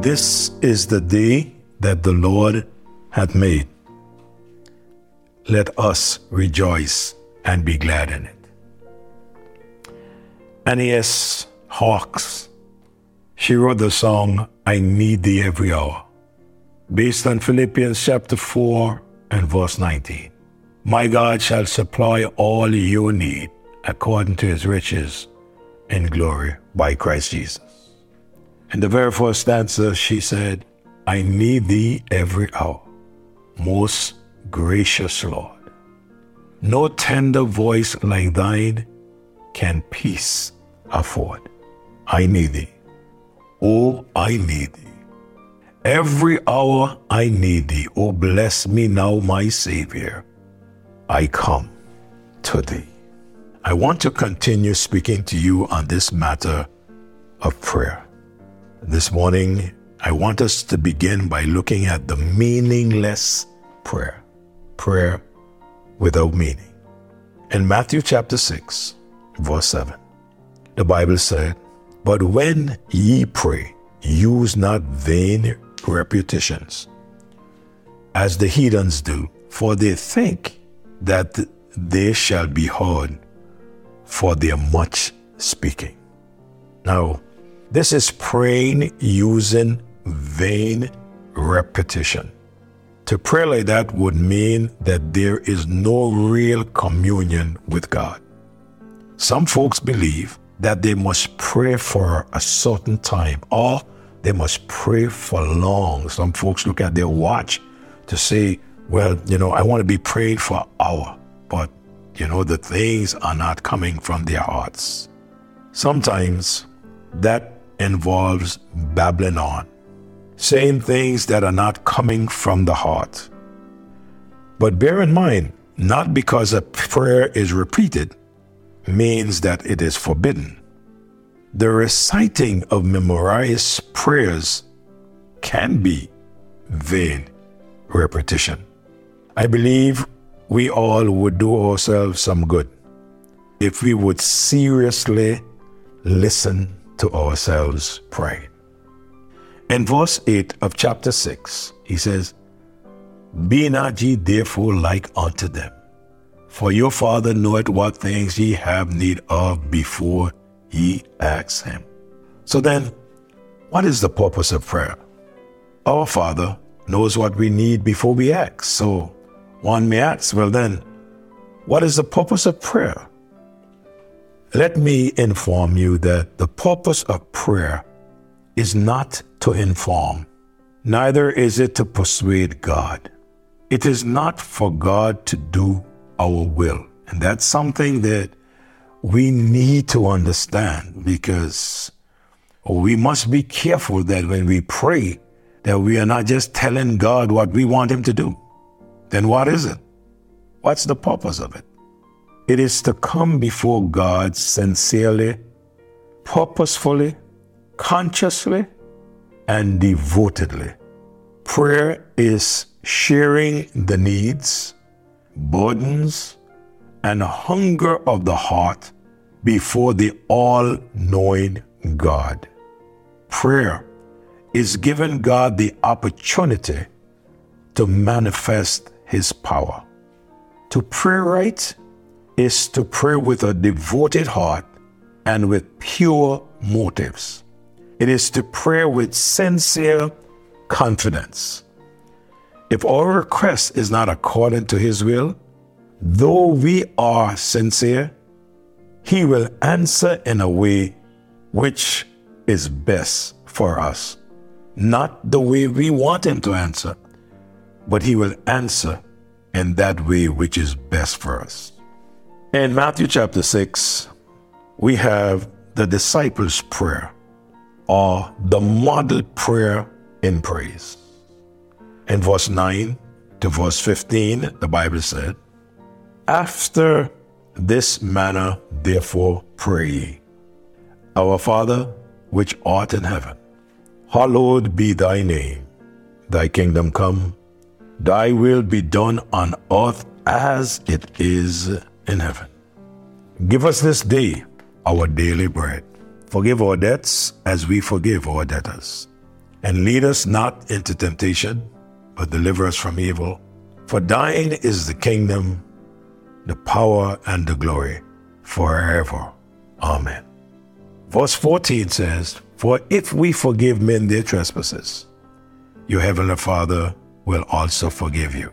This is the day that the Lord hath made. Let us rejoice and be glad in it. Annie S. Hawks, she wrote the song, I Need Thee Every Hour, based on Philippians chapter 4 and verse 19. My God shall supply all your need according to his riches in glory by Christ Jesus. In the very first stanza, she said, I need thee every hour, most gracious Lord. No tender voice like thine can peace afford. I need thee. Oh, I need thee. Every hour I need thee. Oh, bless me now, my Savior. I come to thee. I want to continue speaking to you on this matter of prayer. This morning, I want us to begin by looking at the meaningless prayer. Prayer without meaning. In Matthew chapter 6, verse 7, the Bible said, But when ye pray, use not vain repetitions, as the heathens do, for they think that they shall be heard for their much speaking. Now, this is praying using vain repetition. To pray like that would mean that there is no real communion with God. Some folks believe that they must pray for a certain time or they must pray for long. Some folks look at their watch to say, well, you know, I want to be prayed for an hour, but, you know, the things are not coming from their hearts. Sometimes that involves babbling on, saying things that are not coming from the heart. But bear in mind, not because a prayer is repeated means that it is forbidden. The reciting of memorized prayers can be vain repetition. I believe we all would do ourselves some good if we would seriously listen to ourselves pray. In verse 8 of chapter 6, he says, Be not ye therefore like unto them, for your Father knoweth what things ye have need of before ye ask him. So then, what is the purpose of prayer? Our Father knows what we need before we ask. So one may ask, well, then, what is the purpose of prayer? Let me inform you that the purpose of prayer is not to inform, neither is it to persuade God. It is not for God to do our will. And that's something that we need to understand because we must be careful that when we pray, that we are not just telling God what we want Him to do. Then what is it? What's the purpose of it? It is to come before God sincerely, purposefully, consciously, and devotedly. Prayer is sharing the needs, burdens, and hunger of the heart before the all knowing God. Prayer is giving God the opportunity to manifest His power. To pray right is to pray with a devoted heart and with pure motives. It is to pray with sincere confidence. If our request is not according to His will, though we are sincere, He will answer in a way which is best for us. Not the way we want Him to answer, but He will answer in that way which is best for us. In Matthew chapter 6, we have the disciples' prayer or the model prayer in praise. In verse 9 to verse 15, the Bible said, after this manner, therefore, pray ye. Our Father, which art in heaven, hallowed be thy name. Thy kingdom come, thy will be done on earth as it is in heaven. Give us this day our daily bread. Forgive our debts as we forgive our debtors. And lead us not into temptation, but deliver us from evil. For thine is the kingdom, the power, and the glory forever. Amen. Verse 14 says, For if we forgive men their trespasses, your heavenly Father will also forgive you.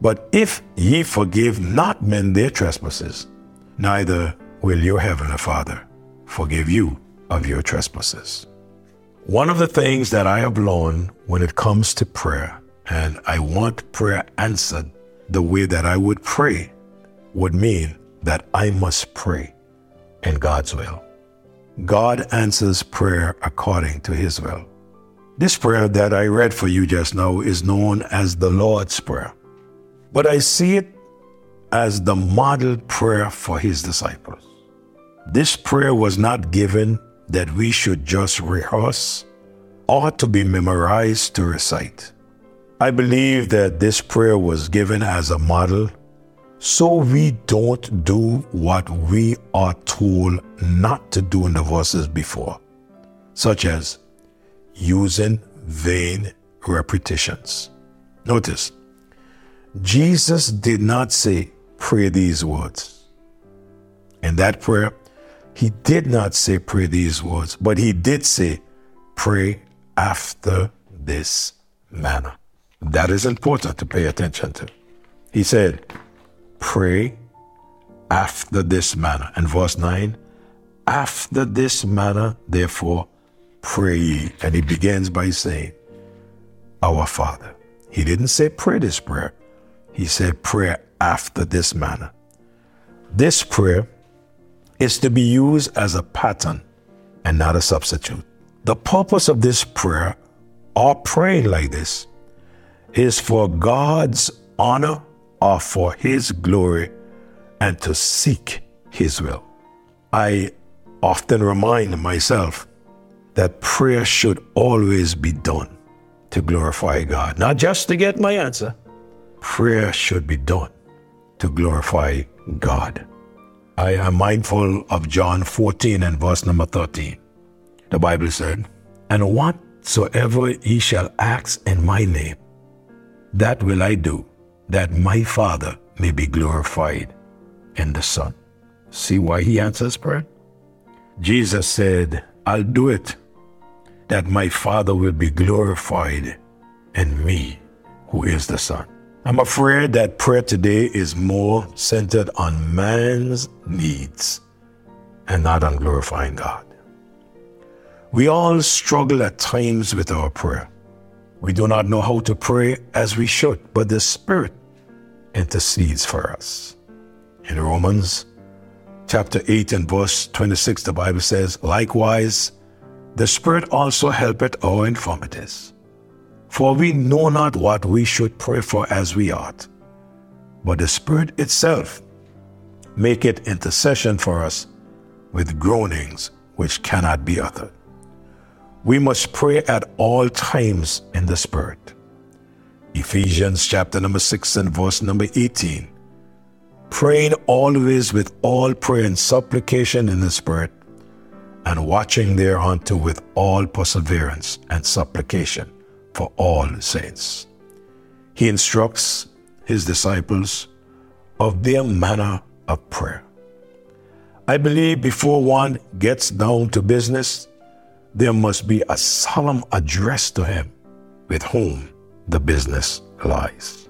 But if ye forgive not men their trespasses, neither will your heavenly Father forgive you of your trespasses. One of the things that I have learned when it comes to prayer, and I want prayer answered the way that I would pray, would mean that I must pray in God's will. God answers prayer according to his will. This prayer that I read for you just now is known as the Lord's Prayer. But I see it as the model prayer for his disciples. This prayer was not given that we should just rehearse or to be memorized to recite. I believe that this prayer was given as a model so we don't do what we are told not to do in the verses before, such as using vain repetitions. Notice, Jesus did not say, pray these words. In that prayer, he did not say, pray these words, but he did say, pray after this manner. That is important to pay attention to. He said, pray after this manner. And verse 9, after this manner, therefore, pray ye. And he begins by saying, Our Father. He didn't say pray this prayer. He said prayer after this manner. This prayer is to be used as a pattern and not a substitute. The purpose of this prayer, or praying like this, is for God's honor or for His glory and to seek His will. I often remind myself that prayer should always be done to glorify God, not just to get my answer. Prayer should be done to glorify God. I am mindful of John 14 and verse number 13. The Bible said, And whatsoever ye shall ask in my name, that will I do, that my Father may be glorified in the Son. See why he answers prayer? Jesus said, I'll do it that my Father will be glorified in me, who is the Son. I'm afraid that prayer today is more centered on man's needs and not on glorifying God. We all struggle at times with our prayer. We do not know how to pray as we should, but the Spirit intercedes for us. In Romans chapter 8 and verse 26, the Bible says, Likewise, the Spirit also helpeth our infirmities. For we know not what we should pray for as we ought, but the Spirit itself maketh intercession for us with groanings which cannot be uttered. We must pray at all times in the Spirit. Ephesians chapter number 6 and verse number 18. Praying always with all prayer and supplication in the Spirit, and watching thereunto with all perseverance and supplication for all saints. He instructs his disciples of their manner of prayer. I believe before one gets down to business, there must be a solemn address to him with whom the business lies.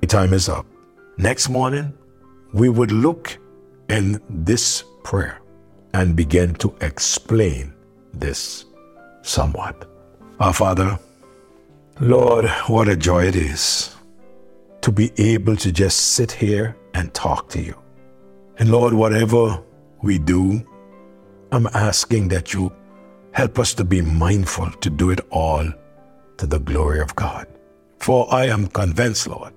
The time is up. Next morning, we would look in this prayer and begin to explain this somewhat. Our Father, Lord, what a joy it is to be able to just sit here and talk to you. And Lord, whatever we do, I'm asking that you help us to be mindful to do it all to the glory of God. For I am convinced, Lord,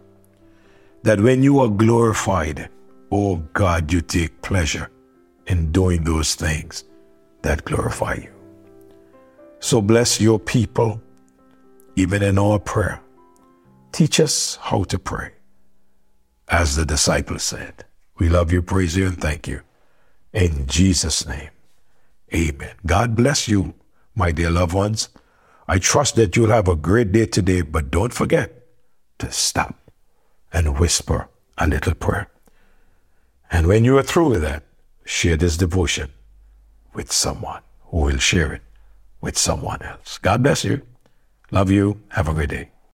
that when you are glorified, oh God, you take pleasure in doing those things that glorify you. So bless your people, even in our prayer. Teach us how to pray. As the disciples said, we love you, praise you, and thank you. In Jesus' name, amen. God bless you, my dear loved ones. I trust that you'll have a great day today, but don't forget to stop and whisper a little prayer. And when you are through with that, share this devotion with someone who will share it with someone else. God bless you. Love you. Have a great day.